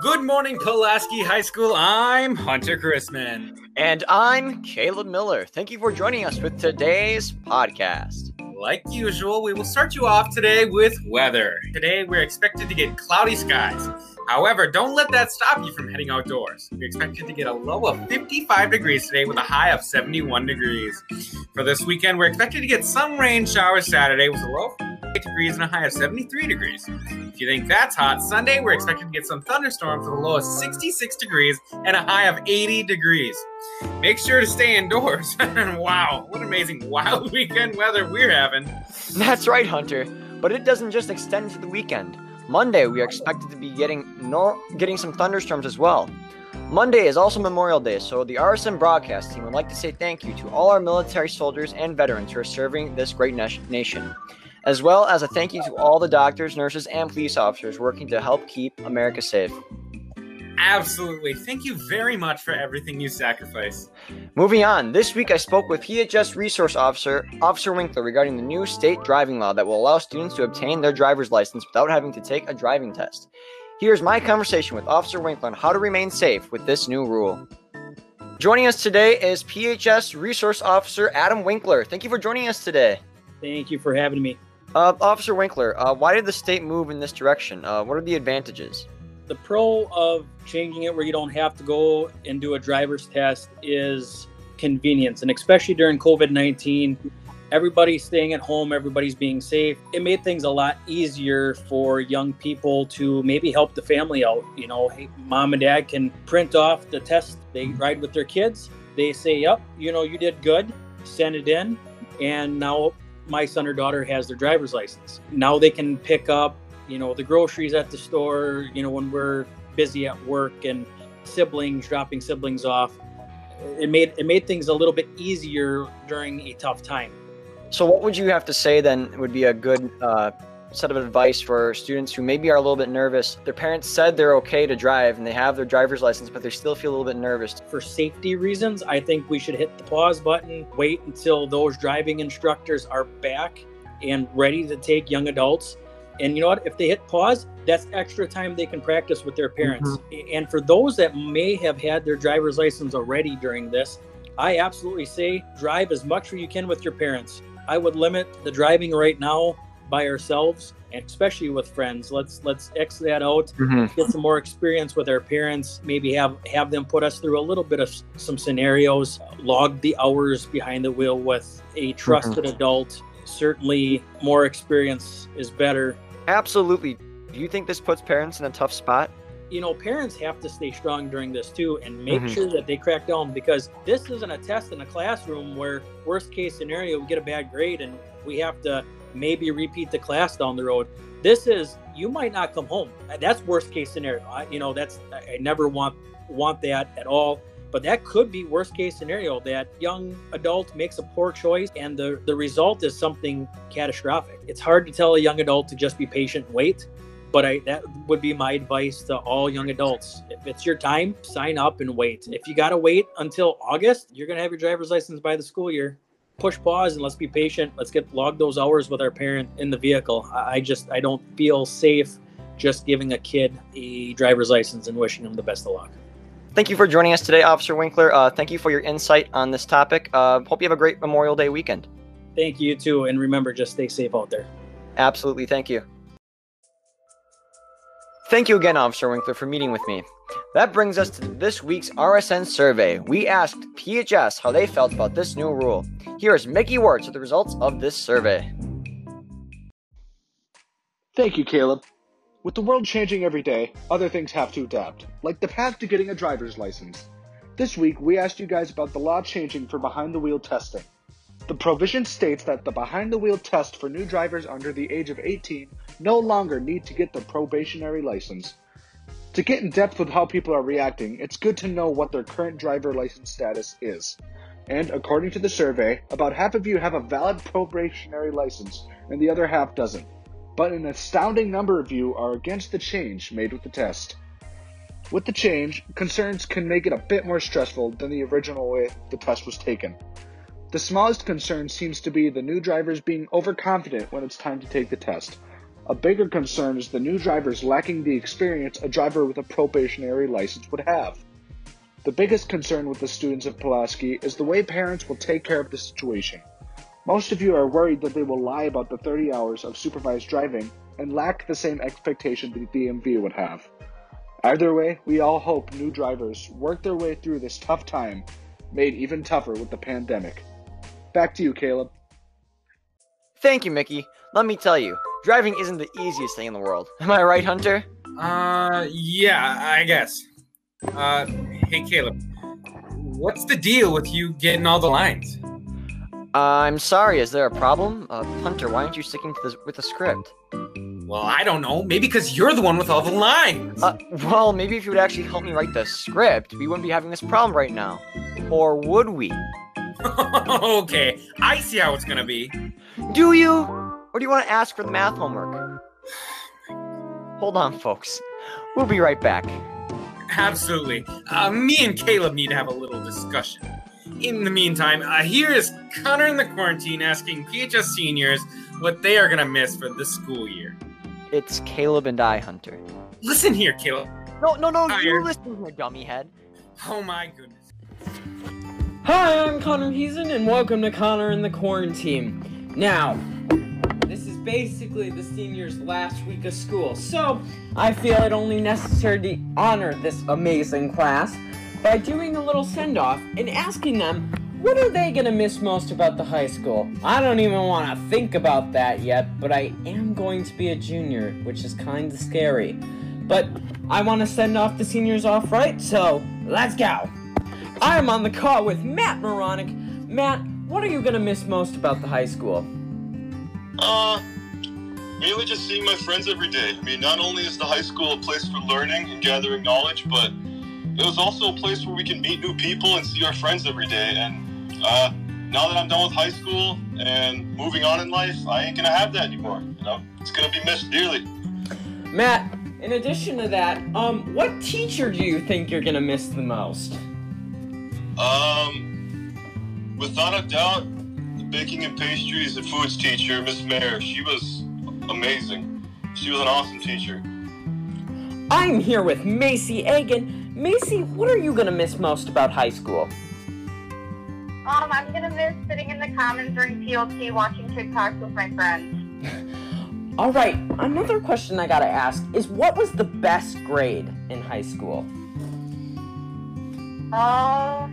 Good morning, Pulaski High School. I'm Hunter Chrisman. And I'm Caleb Miller. Thank you for joining us with today's podcast. Like usual, we will start you off today with weather. Today, we're expected to get cloudy skies. However, don't let that stop you from heading outdoors. We expect to get a low of 55 degrees today with a high of 71 degrees. For this weekend, we're expected to get some rain showers Saturday with a low of 8 degrees and a high of 73 degrees. If you think that's hot, Sunday we're expected to get some thunderstorms with a low of 66 degrees and a high of 80 degrees. Make sure to stay indoors. wow, what amazing wild weekend weather we're having. That's right, Hunter. But it doesn't just extend to the weekend. Monday, we are expected to be getting no, getting some thunderstorms as well. Monday is also Memorial Day, so the RSN broadcast team would like to say thank you to all our military soldiers and veterans who are serving this great nation, as well as a thank you to all the doctors, nurses, and police officers working to help keep America safe. Absolutely. Thank you very much for everything you sacrifice. Moving on, this week I spoke with PHS Resource Officer Officer Winkler regarding the new state driving law that will allow students to obtain their driver's license without having to take a driving test. Here's my conversation with Officer Winkler on how to remain safe with this new rule. Joining us today is PHS Resource Officer Adam Winkler. Thank you for joining us today. Thank you for having me. Uh, Officer Winkler, uh, why did the state move in this direction? Uh, what are the advantages? The pro of changing it where you don't have to go and do a driver's test is convenience. And especially during COVID 19, everybody's staying at home, everybody's being safe. It made things a lot easier for young people to maybe help the family out. You know, hey, mom and dad can print off the test, they ride with their kids, they say, Yep, you know, you did good, send it in. And now my son or daughter has their driver's license. Now they can pick up you know the groceries at the store you know when we're busy at work and siblings dropping siblings off it made it made things a little bit easier during a tough time so what would you have to say then would be a good uh, set of advice for students who maybe are a little bit nervous their parents said they're okay to drive and they have their driver's license but they still feel a little bit nervous for safety reasons i think we should hit the pause button wait until those driving instructors are back and ready to take young adults and you know what? If they hit pause, that's extra time they can practice with their parents. Mm-hmm. And for those that may have had their driver's license already during this, I absolutely say drive as much as you can with your parents. I would limit the driving right now by ourselves and especially with friends let's let's x that out mm-hmm. get some more experience with our parents maybe have have them put us through a little bit of some scenarios log the hours behind the wheel with a trusted mm-hmm. adult certainly more experience is better Absolutely. Do you think this puts parents in a tough spot? You know, parents have to stay strong during this too and make mm-hmm. sure that they crack down because this isn't a test in a classroom where, worst case scenario, we get a bad grade and we have to maybe repeat the class down the road. This is you might not come home. That's worst case scenario. I, you know, that's I never want want that at all. But that could be worst case scenario that young adult makes a poor choice and the, the result is something catastrophic. It's hard to tell a young adult to just be patient and wait. But I, that would be my advice to all young adults. If it's your time, sign up and wait. If you got to wait until August, you're going to have your driver's license by the school year. Push pause and let's be patient. Let's get log those hours with our parent in the vehicle. I just, I don't feel safe just giving a kid a driver's license and wishing them the best of luck. Thank you for joining us today, Officer Winkler. Uh, thank you for your insight on this topic. Uh, hope you have a great Memorial Day weekend. Thank you, too. And remember, just stay safe out there. Absolutely. Thank you. Thank you again, Officer Winkler, for meeting with me. That brings us to this week's RSN survey. We asked PHS how they felt about this new rule. Here is Mickey Wertz with the results of this survey. Thank you, Caleb. With the world changing every day, other things have to adapt, like the path to getting a driver's license. This week, we asked you guys about the law changing for behind the wheel testing. The provision states that the behind the wheel test for new drivers under the age of 18 no longer need to get the probationary license. To get in depth with how people are reacting, it's good to know what their current driver license status is. And according to the survey, about half of you have a valid probationary license and the other half doesn't but an astounding number of you are against the change made with the test. With the change, concerns can make it a bit more stressful than the original way the test was taken. The smallest concern seems to be the new drivers being overconfident when it's time to take the test. A bigger concern is the new drivers lacking the experience a driver with a probationary license would have. The biggest concern with the students of Pulaski is the way parents will take care of the situation. Most of you are worried that they will lie about the 30 hours of supervised driving and lack the same expectation the DMV would have. Either way, we all hope new drivers work their way through this tough time, made even tougher with the pandemic. Back to you, Caleb. Thank you, Mickey. Let me tell you, driving isn't the easiest thing in the world. Am I right, Hunter? Uh, yeah, I guess. Uh, hey, Caleb. What's the deal with you getting all the lines? Uh, I'm sorry, is there a problem? Uh, Hunter, why aren't you sticking to the, with the script? Well, I don't know. Maybe because you're the one with all the lines. Uh, well, maybe if you would actually help me write the script, we wouldn't be having this problem right now. Or would we? okay, I see how it's gonna be. Do you? Or do you want to ask for the math homework? Hold on, folks. We'll be right back. Absolutely. Uh, me and Caleb need to have a little discussion. In the meantime, uh, here is Connor in the quarantine asking PHS seniors what they are gonna miss for this school year. It's Caleb and I, Hunter. Listen here, Caleb. No, no, no, you Tired. listen here, dummy head. Oh my goodness. Hi, I'm Connor Heason, and welcome to Connor in the Quarantine. Now, this is basically the seniors' last week of school, so I feel it only necessary to honor this amazing class by doing a little send off and asking them what are they gonna miss most about the high school? I don't even wanna think about that yet, but I am going to be a junior, which is kinda scary. But I wanna send off the seniors off right, so let's go! I'm on the call with Matt Moronic. Matt, what are you gonna miss most about the high school? Uh, mainly just seeing my friends every day. I mean, not only is the high school a place for learning and gathering knowledge, but it was also a place where we can meet new people and see our friends every day. And uh, now that I'm done with high school and moving on in life, I ain't gonna have that anymore. You know, it's gonna be missed dearly. Matt, in addition to that, um, what teacher do you think you're gonna miss the most? Um, without a doubt, the baking and pastries and foods teacher, Miss Mayer, she was amazing. She was an awesome teacher. I'm here with Macy Agan. Macy, what are you gonna miss most about high school? Um, I'm gonna miss sitting in the commons during PLT watching TikToks with my friends. All right, another question I gotta ask is what was the best grade in high school? Oh,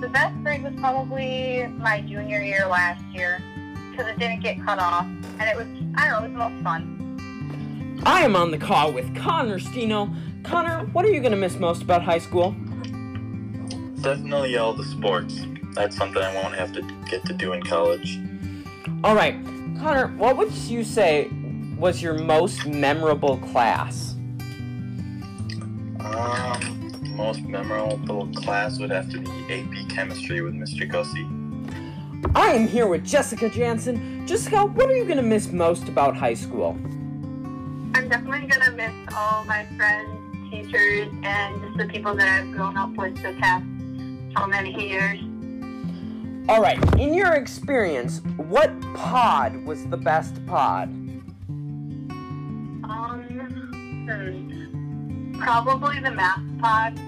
the best grade was probably my junior year last year because it didn't get cut off, and it was I don't know, it was the most fun. I am on the call with Connor Stino. Connor, what are you gonna miss most about high school? Definitely all the sports. That's something I won't have to get to do in college. All right, Connor, what would you say was your most memorable class? Um, most memorable class would have to be AP Chemistry with Mr. Gussie. I am here with Jessica Jansen. Jessica, what are you gonna miss most about high school? I'm definitely gonna miss all my friends, teachers, and just the people that I've grown up with the past so many years. All right, in your experience, what pod was the best pod? Um, hmm, probably the math pod.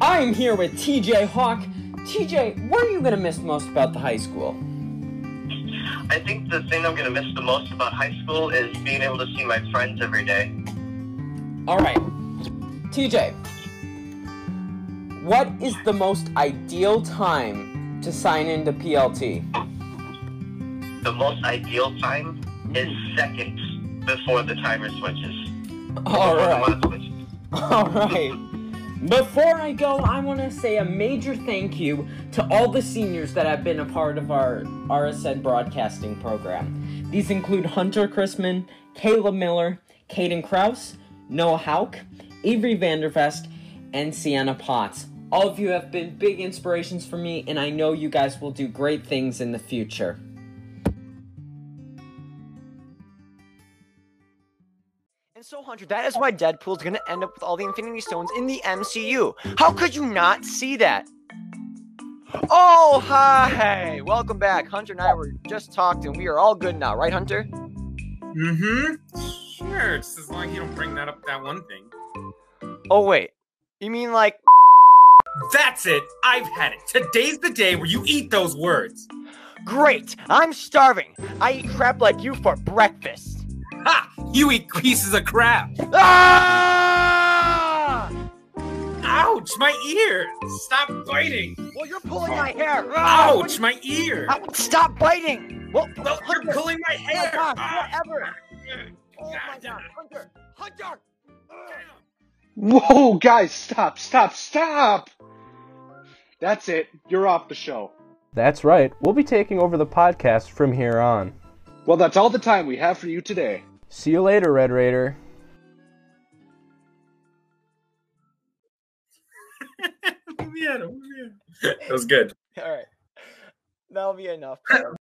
I'm here with TJ Hawk. TJ, what are you gonna miss most about the high school? I think the thing I'm going to miss the most about high school is being able to see my friends every day. All right, TJ, what is the most ideal time to sign into PLT? The most ideal time is seconds before the timer switches. All Before the right. All right. Before I go, I want to say a major thank you to all the seniors that have been a part of our RSN broadcasting program. These include Hunter Chrisman, Caleb Miller, Caden Kraus, Noah Hauk, Avery Vandervest, and Sienna Potts. All of you have been big inspirations for me, and I know you guys will do great things in the future. So, Hunter, that is why Deadpool's gonna end up with all the Infinity Stones in the MCU. How could you not see that? Oh, hi! Welcome back. Hunter and I were just talking. We are all good now, right, Hunter? Mm-hmm. Sure, just as long as you don't bring that up that one thing. Oh wait, you mean like? That's it. I've had it. Today's the day where you eat those words. Great, I'm starving. I eat crap like you for breakfast. Ha! You eat pieces of crap. Ah! Ouch, my ear! Stop biting. Well, you're pulling my hair. Ah, Ouch, my ear. Ah, Stop biting! Well, Well, you're Hunter, pulling my oh my hair. God, Ah. whatever. Oh my god, Hunter! Hunter! Whoa, guys, stop, stop, stop! That's it. You're off the show. That's right. We'll be taking over the podcast from here on. Well, that's all the time we have for you today. See you later, Red Raider. Yeah, that was good. All right, that'll be enough.